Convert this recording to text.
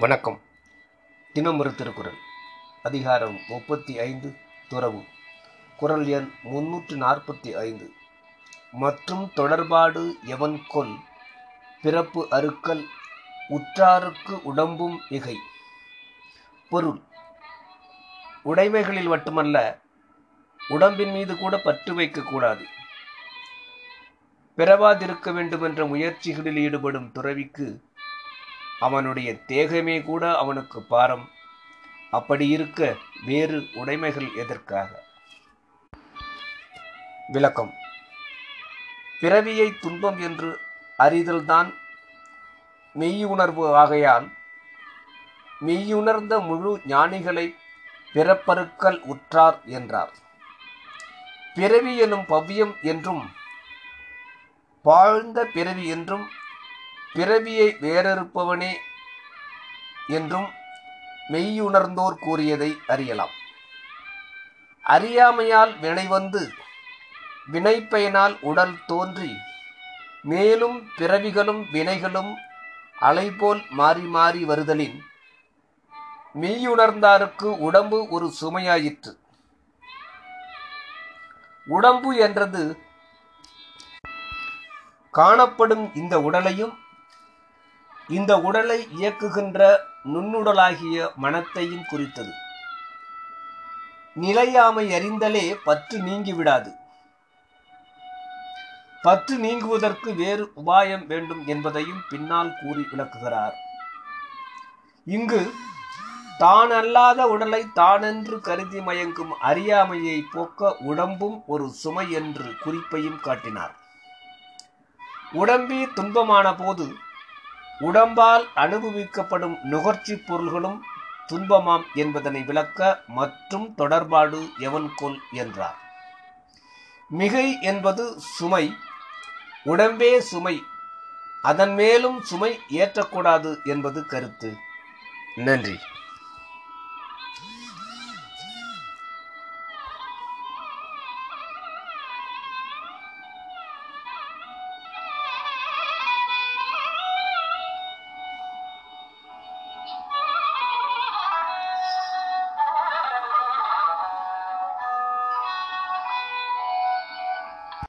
வணக்கம். தினமொரு திருக்குறள். அதிகாரம் முப்பத்தி ஐந்து துறவு. குறள் எண் முன்னூற்று நாற்பத்தி ஐந்து. மற்றும் தொடர்பாடு எவன் கொல்? பிறப்பு அறுக்கல் உற்றாருக்கு உடம்பும் மிகை பொருள். உடைமைகளில் மட்டுமல்ல உடம்பின் மீது கூட பற்று வைக்கக்கூடாது. பிறவாதிருக்க வேண்டுமென்ற முயற்சிகளில் ஈடுபடும் துறவிக்கு அவனுடைய தேகமே கூட அவனுக்கு பாரம். அப்படி இருக்க வேறு உடைமைகள் எதற்காக? விளக்கம். பிறவியை துன்பம் என்று அறிதல்தான் மெய்யுணர்வு ஆகையால் மெய்யுணர்ந்த முழு ஞானிகளை பிறப்பருக்கல் உற்றார் என்றார். பிறவி எனும் பவ்யம் என்றும் வாழ்ந்த பிறவி என்றும் பிறவியை வேறறுப்பவனே என்றும் மெய்யுணர்ந்தோர் கூறியதை அறியலாம். அறியாமையால் வினை வந்து வினைப்பயனால் உடல் தோன்றி மேலும் பிறவிகளும் வினைகளும் அலைபோல் மாறி மாறி வருதலின் மெய்யுணர்ந்தாருக்கு உடம்பு ஒரு சுமையாயிற்று. உடம்பு என்றது காணப்படும் இந்த உடலையும் இந்த உடலை இயக்குகின்ற நுண்ணுடலாகிய மனத்தையும் குறித்தது. நிலையாமை அறிந்தலே பற்று நீங்கிவிடாது பற்று நீங்குவதற்கு வேறு உபாயம் வேண்டும் என்பதையும் பின்னால் கூறி விளக்குகிறார். இங்கு தான் அல்லாத உடலை தானென்று கருதி மயங்கும் அறியாமையை போக்க உடம்பும் ஒரு சுமை என்று குறிப்பையும் காட்டினார். உடம்பே துன்பமான போது உடம்பால் அனுபவிக்கப்படும் நுகர்ச்சி பொருள்களும் துன்பமாம் என்பதனை விளக்க மற்றும் தொடர்பாடு எவன்கொல் என்றார். மிகை என்பது சுமை உடம்பே சுமை அதன் மேலும் சுமை ஏற்றக்கூடாது என்பது கருத்து. நன்றி.